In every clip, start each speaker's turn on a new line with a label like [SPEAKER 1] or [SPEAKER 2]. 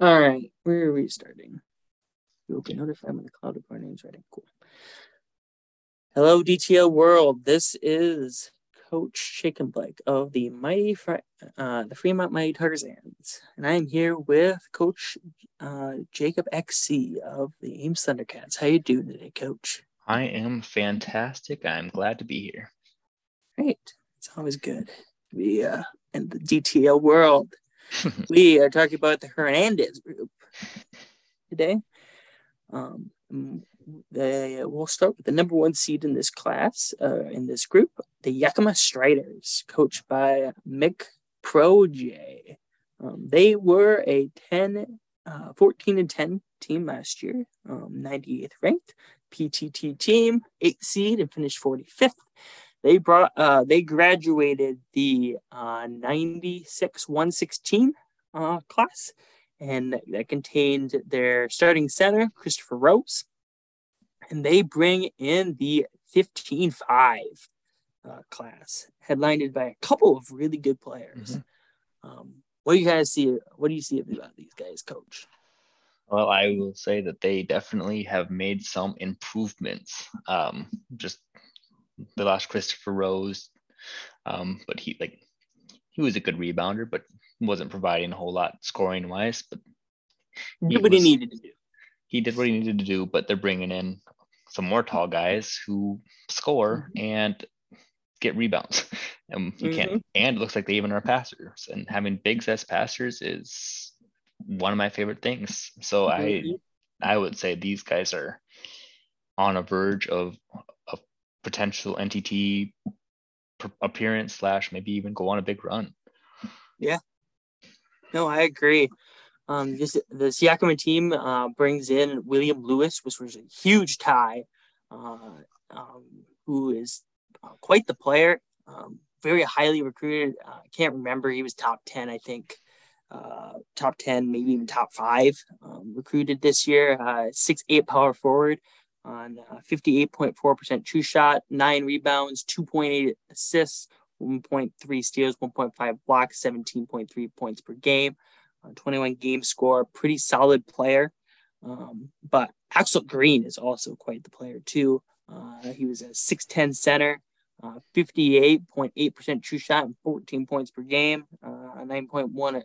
[SPEAKER 1] All right, we're restarting. You will be notified when the cloud of our names ready. Cool. Hello, DTL world. This is Coach Shaken Blake of the Mighty Fre- uh, the Fremont Mighty Tarzans, and I'm here with Coach uh, Jacob XC of the Ames Thundercats. How you doing today, Coach?
[SPEAKER 2] I am fantastic. I'm glad to be here.
[SPEAKER 1] Great. It's always good to be uh, in the DTL world. we are talking about the Hernandez group today. Um, we'll start with the number one seed in this class, uh, in this group, the Yakima Striders, coached by Mick Proje. Um, they were a 10, uh, 14 and 10 team last year, um, 98th ranked PTT team, eighth seed, and finished 45th. They brought, uh, they graduated the uh, 96 116 uh, class, and that contained their starting center, Christopher Rose, and they bring in the 15 5 uh, class, headlined by a couple of really good players. Mm-hmm. Um, what do you guys see? What do you see about these guys, coach?
[SPEAKER 2] Well, I will say that they definitely have made some improvements. Um, just the last Christopher Rose, um, but he like he was a good rebounder, but wasn't providing a whole lot scoring wise. But
[SPEAKER 1] he did what was, he needed to do.
[SPEAKER 2] He did what he needed to do, but they're bringing in some more tall guys who score mm-hmm. and get rebounds. And you mm-hmm. can't. And it looks like they even are passers. And having big as passers is one of my favorite things. So mm-hmm. I I would say these guys are on a verge of potential NTT appearance slash maybe even go on a big run.
[SPEAKER 1] Yeah. No, I agree. Um, this this Yakima team uh, brings in William Lewis, which was a huge tie, uh, um, who is uh, quite the player, um, very highly recruited. Uh, I can't remember; he was top ten, I think, uh, top ten, maybe even top five, um, recruited this year. Uh, six eight power forward on fifty eight point four percent true shot, nine rebounds, two point eight assists, one point three steals, one point five blocks, seventeen point three points per game. 21 game score, pretty solid player. Um, but Axel Green is also quite the player too. Uh, he was a 6'10 center, uh, 58.8% true shot and 14 points per game, uh, 9.1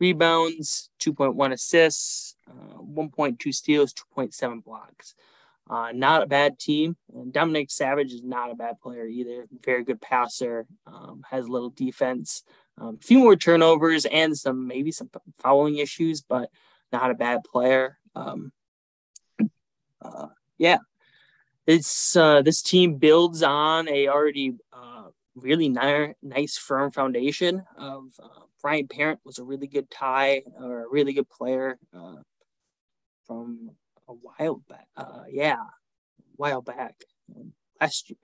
[SPEAKER 1] rebounds, 2.1 assists, uh, 1.2 steals, 2.7 blocks. Uh, not a bad team. And Dominic Savage is not a bad player either. Very good passer, um, has a little defense. Um, a few more turnovers and some maybe some fouling issues, but not a bad player. Um, uh, yeah, it's uh, this team builds on a already uh, really ni- nice firm foundation of uh, Brian Parent was a really good tie or a really good player uh, from a while back. Uh, yeah, a while back. Um, last year,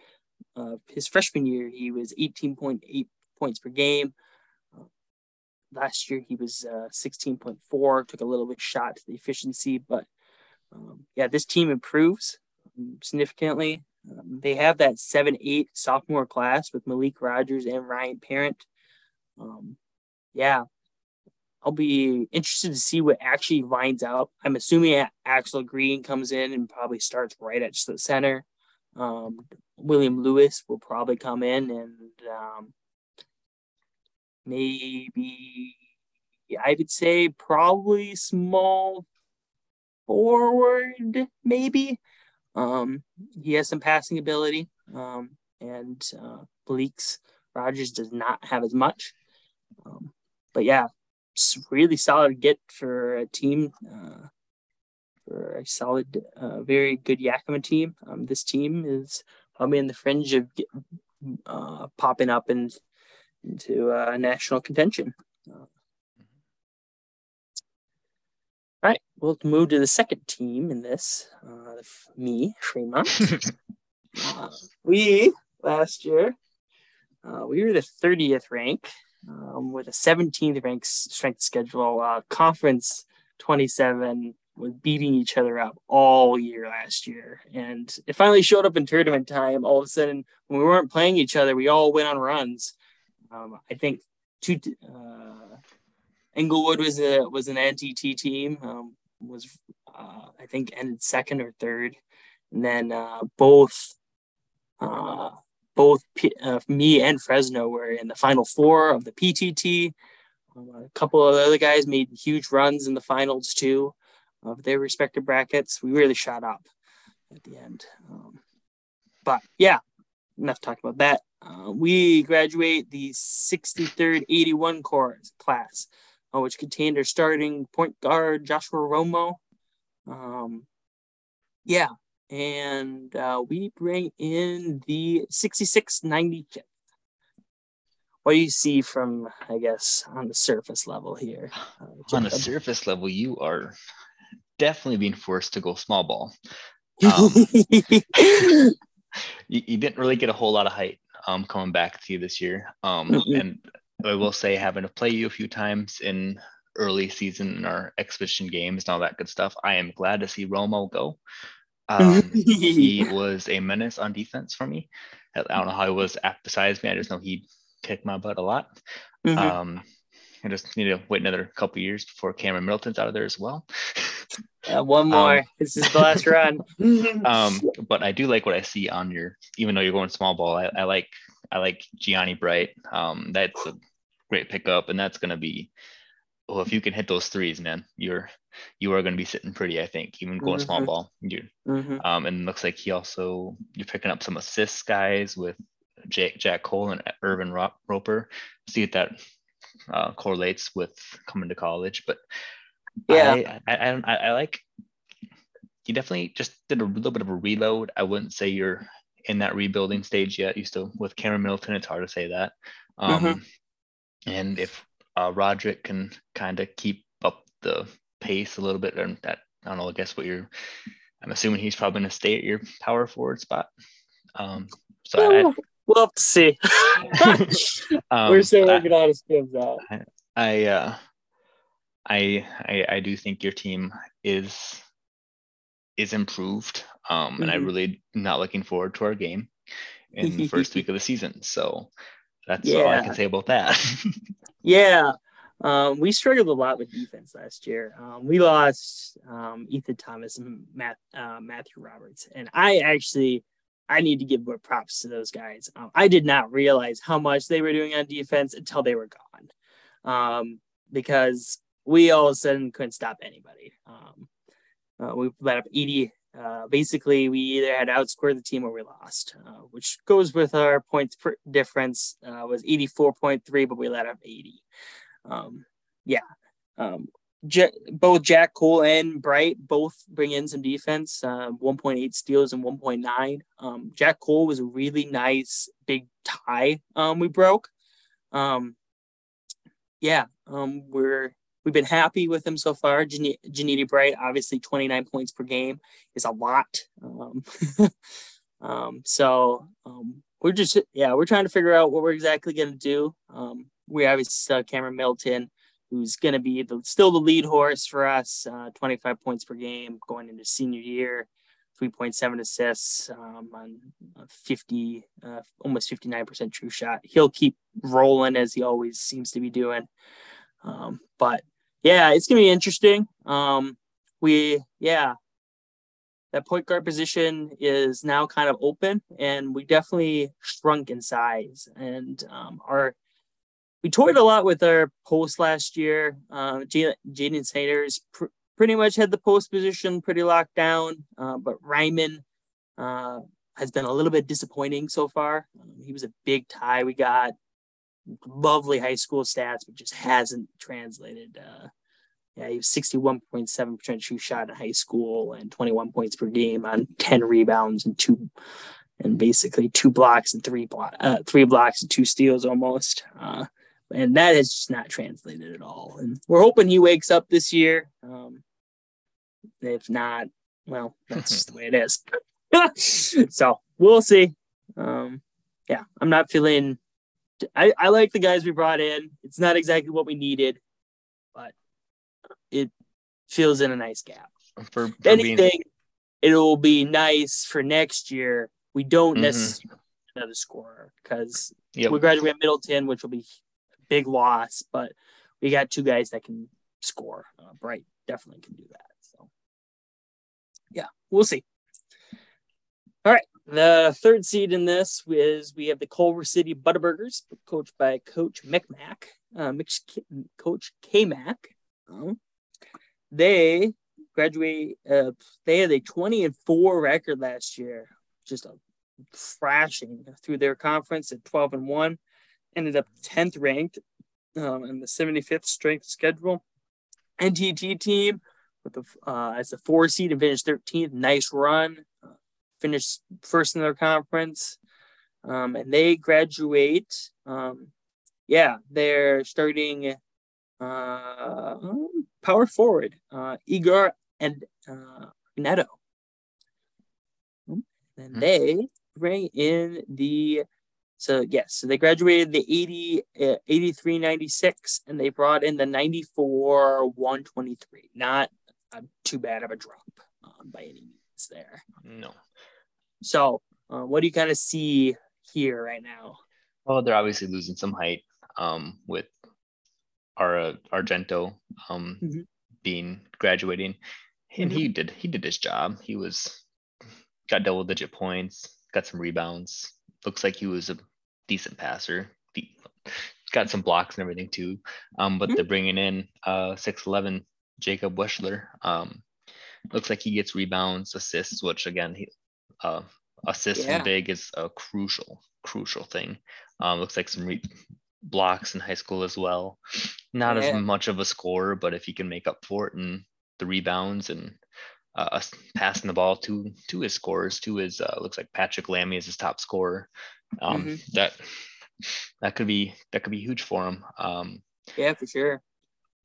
[SPEAKER 1] uh, his freshman year, he was 18.8 points per game last year he was uh, 16.4 took a little bit shot to the efficiency but um, yeah this team improves um, significantly um, they have that 7-8 sophomore class with malik rogers and ryan parent um, yeah i'll be interested to see what actually lines up i'm assuming axel green comes in and probably starts right at the center um, william lewis will probably come in and um, maybe I would say probably small forward, maybe. Um, he has some passing ability, um, and uh, Bleaks Rogers does not have as much. Um, but yeah, really solid get for a team, uh, for a solid, uh, very good Yakima team. Um, this team is probably in the fringe of uh, popping up and into uh, national contention. Uh, all right, we'll move to the second team in this. Uh, me, Fremont. uh, we last year uh, we were the 30th rank um, with a 17th rank strength schedule. Uh, conference 27 was beating each other up all year last year, and it finally showed up in tournament time. All of a sudden, when we weren't playing each other, we all went on runs. Um, I think two. Uh, Englewood was a was an NTT team. Um, was uh, I think ended second or third, and then uh, both uh, both P- uh, me and Fresno were in the final four of the PTT. Um, a couple of other guys made huge runs in the finals too of their respective brackets. We really shot up at the end. Um, but yeah, enough talk about that. Uh, we graduate the 63rd 81 course class, uh, which contained our starting point guard Joshua Romo. Um, yeah, and uh, we bring in the 66 95th. What do you see from, I guess, on the surface level here?
[SPEAKER 2] Uh, on the surface level, you are definitely being forced to go small ball. Um, you, you, didn't really get a whole lot of height um, coming back to you this year. Um, mm-hmm. And I will say, having to play you a few times in early season in our exhibition games and all that good stuff, I am glad to see Romo go. Um, he was a menace on defense for me. I don't know how he was at besides me. I just know he kicked my butt a lot. Mm-hmm. Um, I just need to wait another couple years before Cameron Middleton's out of there as well.
[SPEAKER 1] Uh, one more. Um, this is the last run.
[SPEAKER 2] um, but I do like what I see on your. Even though you're going small ball, I, I like I like Gianni Bright. Um, that's a great pickup, and that's going to be. Well, if you can hit those threes, man, you're you are going to be sitting pretty. I think even going mm-hmm. small ball. You, mm-hmm. um, and looks like he also you're picking up some assists guys with Jack Jack Cole and Irvin Roper. See if that uh, correlates with coming to college, but yeah, I, I, I, I like you definitely just did a little bit of a reload. I wouldn't say you're in that rebuilding stage yet. You still with Cameron Middleton, it's hard to say that. Um, mm-hmm. And if uh, Roderick can kind of keep up the pace a little bit, and that I don't know. I guess what you're. I'm assuming he's probably going to stay at your power forward spot. Um, so
[SPEAKER 1] well, I, we'll have to see. um, We're still working on his out.
[SPEAKER 2] I, I uh, I, I, I do think your team is is improved, um, mm-hmm. and I really not looking forward to our game in the first week of the season. So that's yeah. all I can say about that.
[SPEAKER 1] yeah, um, we struggled a lot with defense last year. Um, we lost um, Ethan Thomas and Matt, uh, Matthew Roberts, and I actually I need to give more props to those guys. Um, I did not realize how much they were doing on defense until they were gone, um, because we all of a sudden couldn't stop anybody. Um, uh, we let up 80. Uh, basically, we either had to outscore the team or we lost, uh, which goes with our points difference uh, was 84.3, but we let up 80. Um, yeah. Um, J- both Jack Cole and Bright both bring in some defense, uh, 1.8 steals and 1.9. Um, Jack Cole was a really nice big tie um, we broke. Um, yeah, um, we're We've been happy with him so far. Jan- Janita Bright, obviously 29 points per game is a lot. Um, um, so um, we're just, yeah, we're trying to figure out what we're exactly going to do. Um, we obviously uh, Cameron Middleton, who's going to be the, still the lead horse for us, uh, 25 points per game going into senior year. 3.7 assists um, on 50, uh, almost 59% true shot. He'll keep rolling as he always seems to be doing. Um, but yeah, it's gonna be interesting. Um, we yeah, that point guard position is now kind of open, and we definitely shrunk in size. And um, our we toyed a lot with our post last year. Uh, Jaden Sanders pr- pretty much had the post position pretty locked down, uh, but Ryman uh, has been a little bit disappointing so far. Um, he was a big tie we got lovely high school stats, but just hasn't translated. Uh, yeah, he was 61.7% true shot in high school and 21 points per game on 10 rebounds and two and basically two blocks and three block, uh, three blocks and two steals almost. Uh, and that has just not translated at all. And we're hoping he wakes up this year. Um, if not, well, that's just the way it is. so we'll see. Um, yeah, I'm not feeling I, I like the guys we brought in. It's not exactly what we needed, but it fills in a nice gap. For, for anything, being... it will be nice for next year. We don't mm-hmm. necessarily another scorer because yep. we graduate Middleton, which will be a big loss, but we got two guys that can score. Uh, Bright definitely can do that. So, yeah, we'll see. All right, the third seed in this is we have the Culver City Butterburgers, coached by Coach McMack, uh, Coach K Mac. Um, they graduate. Uh, they had a twenty and four record last year, just a thrashing through their conference at twelve and one. Ended up tenth ranked um, in the seventy fifth strength schedule. NTT team with the uh, as a four seed and finished thirteenth. Nice run finished first in their conference. Um, and they graduate. Um, yeah, they're starting uh, power forward, uh, Igor and uh, Neto. And mm-hmm. they bring in the so yes, so they graduated the 80, uh, 83, 96, and they brought in the 94, 123. Not uh, too bad of a drop um, by any means there.
[SPEAKER 2] No.
[SPEAKER 1] So, uh, what do you kind of see here right now?
[SPEAKER 2] Well, they're obviously losing some height um, with our uh, Argento um, mm-hmm. being graduating, and mm-hmm. he did he did his job. He was got double digit points, got some rebounds. Looks like he was a decent passer. Got some blocks and everything too. Um, but mm-hmm. they're bringing in uh 6'11 Jacob Weschler. Um, looks like he gets rebounds, assists, which again he uh, assist yeah. big is a crucial, crucial thing. Um, looks like some re- blocks in high school as well. Not yeah. as much of a scorer, but if he can make up for it in the rebounds and uh, passing the ball to to his scorers, to his uh, looks like Patrick Lammy is his top scorer. Um, mm-hmm. That that could be that could be huge for him. Um,
[SPEAKER 1] yeah, for sure.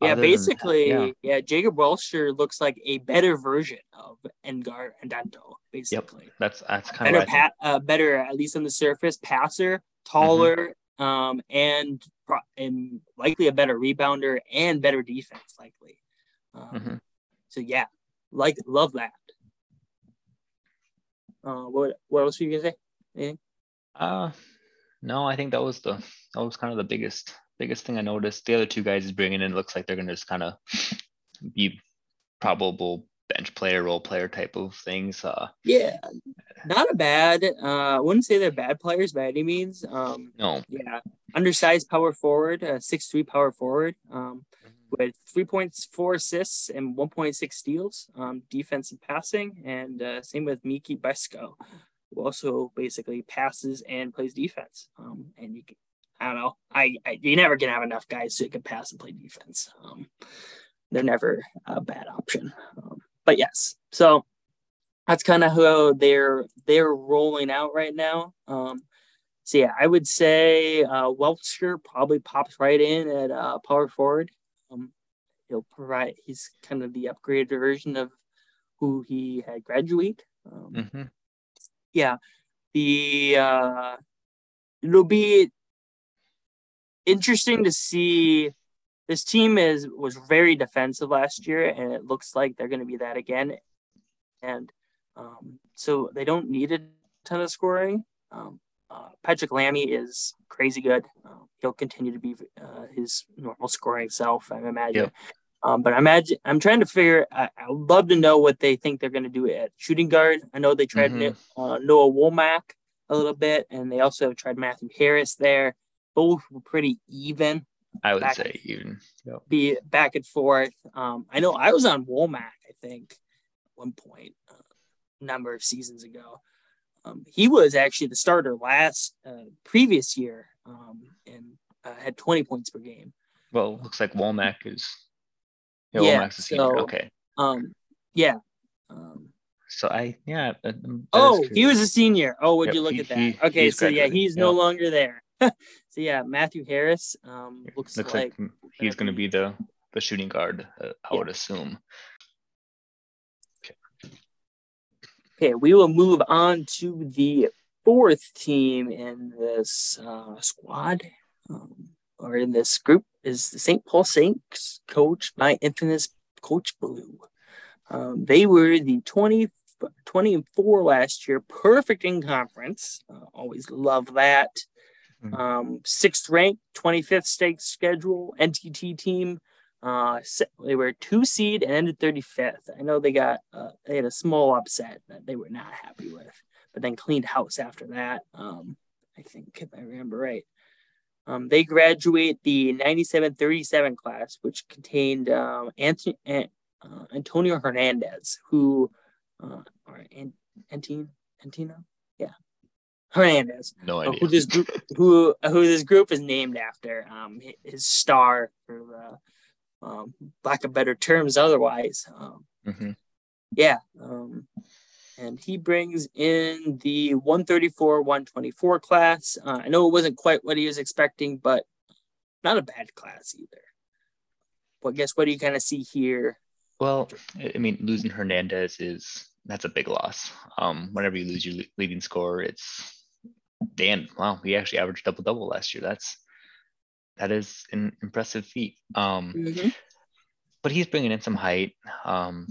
[SPEAKER 1] Yeah, basically, yeah. yeah. Jacob Welcher looks like a better version of Engar and Danto. Basically,
[SPEAKER 2] yep. that's that's kind better,
[SPEAKER 1] of pa- uh, better at least on the surface, passer, taller, mm-hmm. um, and and likely a better rebounder and better defense, likely. Um, mm-hmm. So yeah, like love that. Uh, what what else were you gonna say? Anything?
[SPEAKER 2] Uh, no, I think that was the that was kind of the biggest biggest thing I noticed. The other two guys is bringing in looks like they're going to just kind of be probable bench player, role player type of things. Uh,
[SPEAKER 1] yeah, not a bad. Uh, I wouldn't say they're bad players by any means. Um,
[SPEAKER 2] no.
[SPEAKER 1] Yeah, undersized power forward, uh, six three power forward. Um, with three points, four assists, and 1.6 steals, um, defensive passing, and uh, same with Miki Besco, who also basically passes and plays defense. Um, and you can, I don't know. I, I you never can have enough guys who can pass and play defense. Um, they're never a bad option. Um, but yes, so that's kind of how they're they're rolling out right now. Um, so yeah, I would say uh, Welcher probably pops right in at uh, power forward. Um, he'll provide. He's kind of the upgraded version of who he had graduate. Um, mm-hmm. Yeah, the uh, it'll be interesting to see. This team is was very defensive last year, and it looks like they're going to be that again. And um, so they don't need a ton of scoring. Um, uh, Patrick Lammy is crazy good. Uh, he'll continue to be uh, his normal scoring self, I imagine. Um, but I imagine I'm trying to figure. I, I would love to know what they think they're going to do at shooting guard. I know they tried mm-hmm. uh, Noah Womack a little bit, and they also tried Matthew Harris there both were pretty even.
[SPEAKER 2] I would say even.
[SPEAKER 1] Yep. Be back and forth. Um, I know I was on Womack, I think, at one point, uh, number of seasons ago. Um, he was actually the starter last uh, previous year um, and uh, had 20 points per game.
[SPEAKER 2] Well, looks like Womack is. Yeah, yeah Womack's a senior. So, okay.
[SPEAKER 1] Um, yeah. Um,
[SPEAKER 2] so I yeah.
[SPEAKER 1] Oh, he was a senior. Oh, would yep, you look he, at that? He, okay, so yeah, he's yep. no longer there. so yeah, Matthew Harris um, looks, looks like, like
[SPEAKER 2] he's going to be the the shooting guard. Uh, I yeah. would assume.
[SPEAKER 1] Okay. okay, we will move on to the fourth team in this uh, squad um, or in this group is the St. Paul Saints, coached by infamous Coach Blue. Um, they were the 20, 20 and 4 last year, perfect in conference. Uh, always love that. Mm-hmm. um, sixth ranked, 25th state schedule NTT team. Uh, they were two seed and ended 35th. I know they got uh, they had a small upset that they were not happy with, but then cleaned house after that. Um, I think if I remember right. Um, they graduate the 97-37 class, which contained um, Anthony, uh, Antonio Hernandez, who uh, or Antino, Hernandez.
[SPEAKER 2] No idea.
[SPEAKER 1] who this group who who this group is named after. Um, his star, for uh, um, lack of better terms, otherwise. Um, mm-hmm. Yeah. Um, and he brings in the 134 124 class. Uh, I know it wasn't quite what he was expecting, but not a bad class either. Well, guess what do you kind of see here?
[SPEAKER 2] Well, I mean, losing Hernandez is that's a big loss. Um, whenever you lose your leading scorer, it's Dan. Wow, he actually averaged double double last year. That's that is an impressive feat. Um, mm-hmm. but he's bringing in some height, um,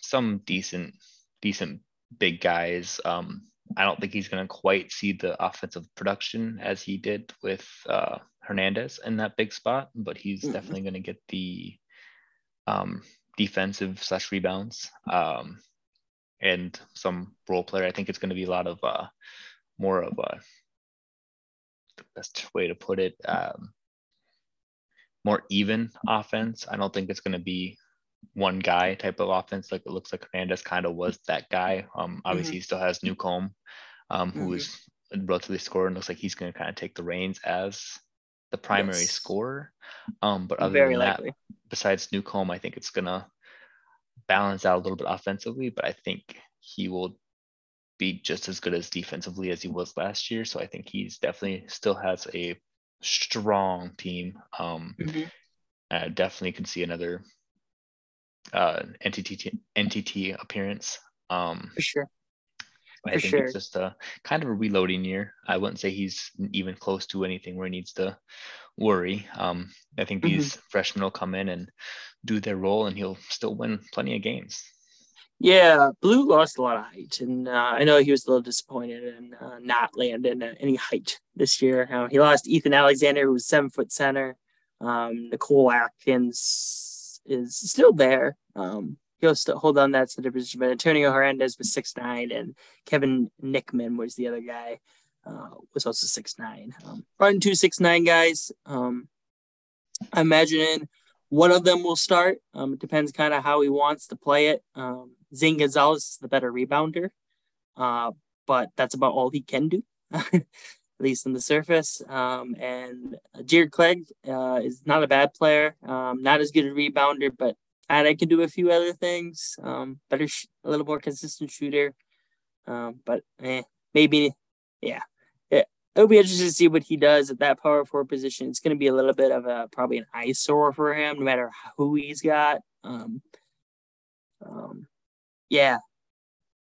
[SPEAKER 2] some decent decent big guys. Um, I don't think he's going to quite see the offensive production as he did with uh, Hernandez in that big spot, but he's mm-hmm. definitely going to get the um, defensive slash rebounds um, and some role player. I think it's going to be a lot of uh, more of a the best way to put it um, more even offense. I don't think it's going to be one guy type of offense like it looks like Hernandez kind of was that guy. Um, obviously, mm-hmm. he still has Newcomb, um, who mm-hmm. is relatively scorer and looks like he's going to kind of take the reins as the primary yes. scorer. Um, but other Very than likely. that, besides Newcomb, I think it's going to balance out a little bit offensively, but I think he will be just as good as defensively as he was last year. So I think he's definitely still has a strong team. Um, mm-hmm. I definitely can see another uh, NTT NTT appearance. Um,
[SPEAKER 1] For sure.
[SPEAKER 2] I think sure. it's just a kind of a reloading year. I wouldn't say he's even close to anything where he needs to worry. Um, I think these mm-hmm. freshmen will come in and do their role, and he'll still win plenty of games.
[SPEAKER 1] Yeah, Blue lost a lot of height, and uh, I know he was a little disappointed in uh, not landing any height this year. Uh, he lost Ethan Alexander, who was seven foot center. Um, Nicole Atkins is still there. Um, he'll still hold on that center position, but Antonio Hernandez was six nine, and Kevin Nickman was the other guy, uh, was also six nine. Um, two six nine guys. Um, I imagine one of them will start. Um, it depends kind of how he wants to play it. Um, Zane Gonzalez is the better rebounder, uh, but that's about all he can do, at least on the surface. Um, and Jared Clegg uh, is not a bad player, um, not as good a rebounder, but I can do a few other things. Um, better, sh- a little more consistent shooter. Um, but eh, maybe, yeah. It, it'll be interesting to see what he does at that power forward position. It's going to be a little bit of a probably an eyesore for him, no matter who he's got. Um, um, yeah,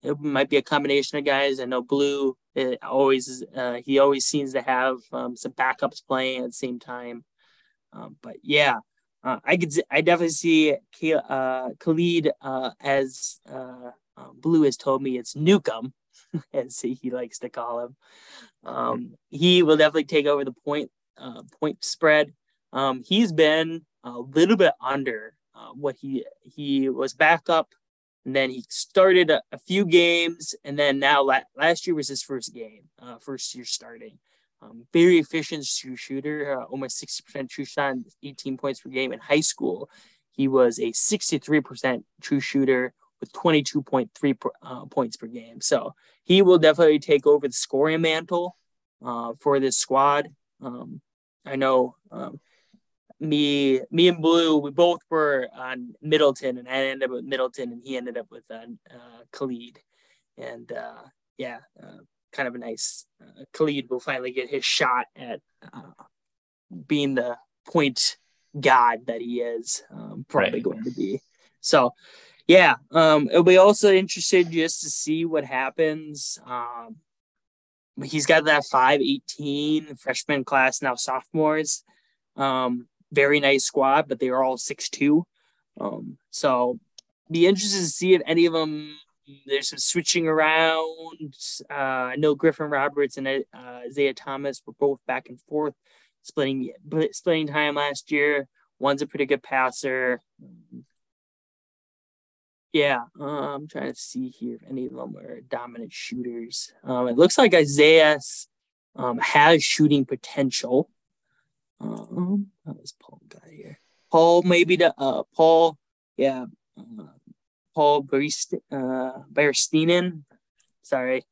[SPEAKER 1] it might be a combination of guys. I know Blue always uh, he always seems to have um, some backups playing at the same time. Um, but yeah, uh, I could I definitely see uh, Khalid uh, as uh, uh, Blue has told me it's Newcomb, as he likes to call him. Um, he will definitely take over the point uh, point spread. Um, he's been a little bit under what he he was back up and then he started a, a few games, and then now la- last year was his first game, uh, first year starting. Um, very efficient true shooter, uh, almost 60% true shot, 18 points per game in high school. He was a 63% true shooter with 22.3 uh, points per game. So he will definitely take over the scoring mantle uh, for this squad. Um, I know um, me me and Blue, we both were on Middleton, and I ended up with Middleton, and he ended up with uh, uh, Khalid, and uh, yeah, uh, kind of a nice. Uh, Khalid will finally get his shot at uh, being the point god that he is um, probably right. going to be. So, yeah, um, it'll be also interested just to see what happens. Um, he's got that five eighteen freshman class now sophomores. Um, very nice squad, but they are all six two. Um, so be interested to see if any of them there's some switching around. Uh, I know Griffin Roberts and uh, Isaiah Thomas were both back and forth, splitting splitting time last year. One's a pretty good passer. Yeah, uh, I'm trying to see here if any of them are dominant shooters. Um, it looks like Isaiah um, has shooting potential. Um, how was Paul guy here? Paul, maybe the uh, Paul, yeah, uh, Paul Barist, uh, Baristinen. Sorry.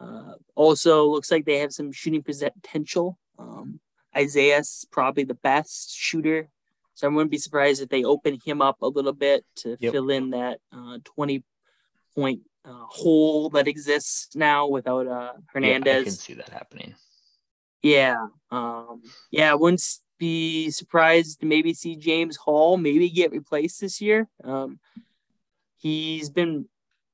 [SPEAKER 1] Uh, also, looks like they have some shooting potential. Um, Isaiah's probably the best shooter, so I wouldn't be surprised if they open him up a little bit to yep. fill in that uh, 20 point uh, hole that exists now without uh, Hernandez. Yeah, I
[SPEAKER 2] can see that happening.
[SPEAKER 1] Yeah. Um, yeah, I wouldn't be surprised to maybe see James Hall maybe get replaced this year. Um, he's been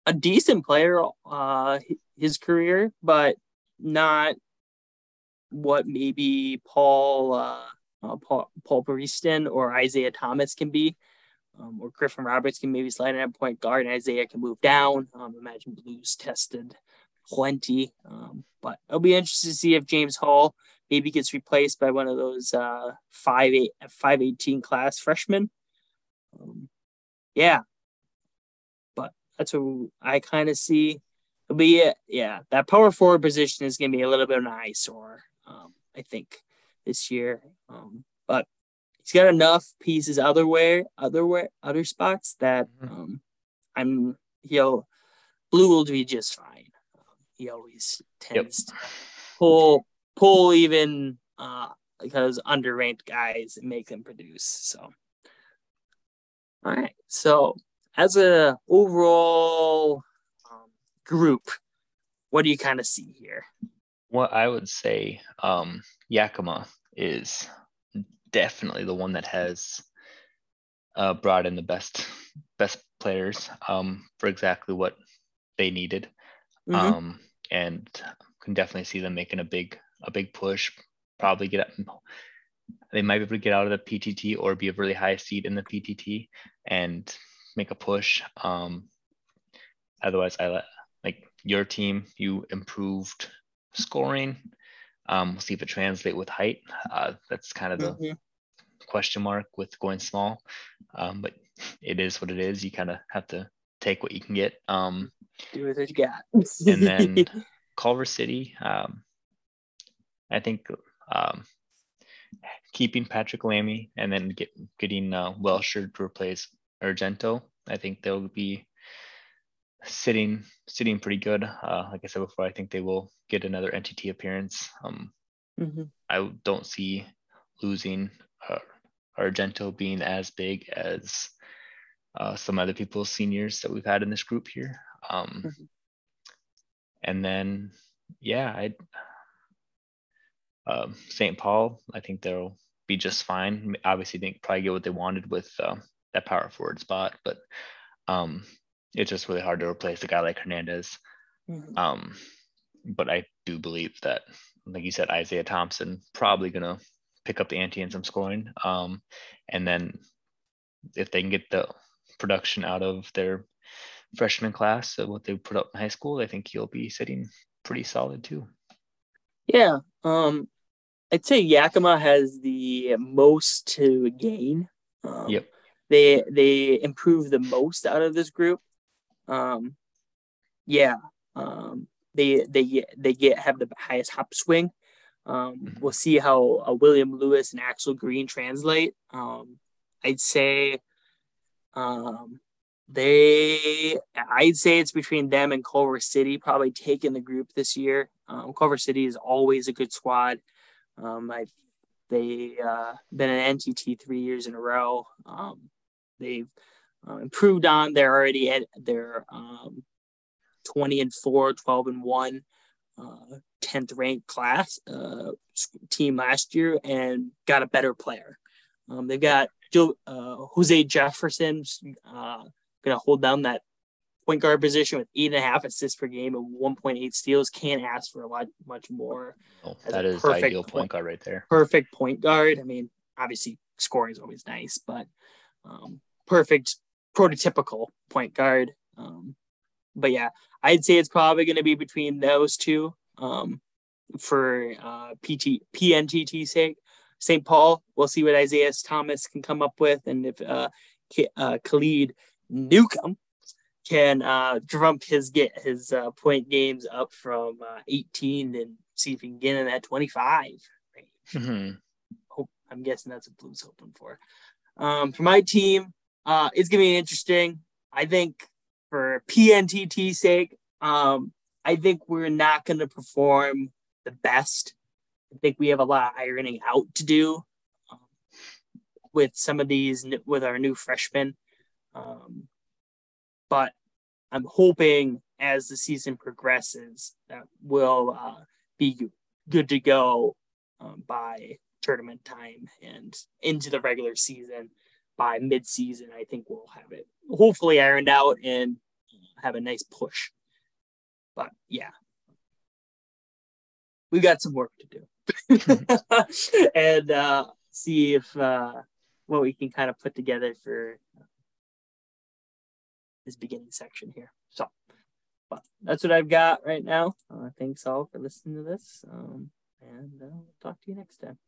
[SPEAKER 1] a decent player uh, his career, but not what maybe Paul uh, uh, Paul, Paul Baristin or Isaiah Thomas can be. Um, or Griffin Roberts can maybe slide in at point guard and Isaiah can move down. Um, imagine Blues tested plenty. Um, but it'll be interesting to see if James Hall maybe gets replaced by one of those uh, five eight five eighteen class freshmen. Um, yeah, but that's what I kind of see. It'll be it. Yeah, that power forward position is going to be a little bit of an eyesore. Um, I think this year, um, but he's got enough pieces other way, other way, other spots that mm-hmm. um, I'm he'll blue will be just fine he always tends yep. to pull pull even uh because underranked guys and make them produce. So all right. So as a overall um, group, what do you kind of see here?
[SPEAKER 2] What I would say, um, Yakima is definitely the one that has uh, brought in the best best players um, for exactly what they needed. Mm-hmm. Um, and can definitely see them making a big a big push. Probably get up, they might be able to get out of the PTT or be a really high seed in the PTT and make a push. Um, otherwise, I let like your team. You improved scoring. Um, we'll see if it translate with height. Uh, that's kind of the mm-hmm. question mark with going small. Um, but it is what it is. You kind of have to take what you can get. Um,
[SPEAKER 1] do what you got.
[SPEAKER 2] and then Culver City, um, I think um, keeping Patrick Lamy and then get, getting uh, Welsher to replace Argento, I think they'll be sitting sitting pretty good. Uh, like I said before, I think they will get another NTT appearance. Um, mm-hmm. I don't see losing uh, Argento being as big as uh, some other people's seniors that we've had in this group here. Um, mm-hmm. And then, yeah, I uh, St. Paul, I think they'll be just fine. Obviously, they probably get what they wanted with uh, that power forward spot, but um, it's just really hard to replace a guy like Hernandez. Mm-hmm. Um, but I do believe that, like you said, Isaiah Thompson probably gonna pick up the ante in some scoring. Um, and then if they can get the production out of their freshman class of what they put up in high school, I think he'll be sitting pretty solid too.
[SPEAKER 1] Yeah. Um, I'd say Yakima has the most to gain. Um,
[SPEAKER 2] yep.
[SPEAKER 1] They they improve the most out of this group. Um, yeah. Um, they they they get have the highest hop swing. Um, mm-hmm. We'll see how uh, William Lewis and Axel Green translate. Um, I'd say um, they, I'd say it's between them and Culver City, probably taking the group this year. Um, Culver City is always a good squad. Um, I, they uh, been an NTT three years in a row. Um, they've uh, improved on. They're already at their um, 20 and 4, 12 and 1, uh, 10th ranked class uh, team last year and got a better player. Um, they've got Joe, uh, Jose Jefferson's uh, going to hold down that point guard position with eight and a half assists per game and 1.8 steals. Can't ask for a lot much more.
[SPEAKER 2] Oh, that is ideal point, point guard right there.
[SPEAKER 1] Perfect point guard. I mean, obviously scoring is always nice, but um, perfect prototypical point guard. Um, but yeah, I'd say it's probably going to be between those two um, for uh, PT PNTT sake. St. Paul, we'll see what Isaiah Thomas can come up with, and if uh, uh, Khalid Newcomb can uh, drum his get his uh, point games up from uh, 18 and see if he can get in that 25 Mm-hmm. Hope, I'm guessing that's what Blue's hoping for. Um, for my team, uh, it's gonna be interesting. I think for PNTT's sake, um, I think we're not gonna perform the best. I think we have a lot of ironing out to do um, with some of these with our new freshmen. Um, but I'm hoping as the season progresses that we'll uh, be good to go um, by tournament time and into the regular season. By mid-season i think we'll have it hopefully ironed out and have a nice push. But yeah. We've got some work to do and uh, see if uh, what we can kind of put together for this beginning section here so but that's what i've got right now uh, thanks all for listening to this um, and uh, we'll talk to you next time.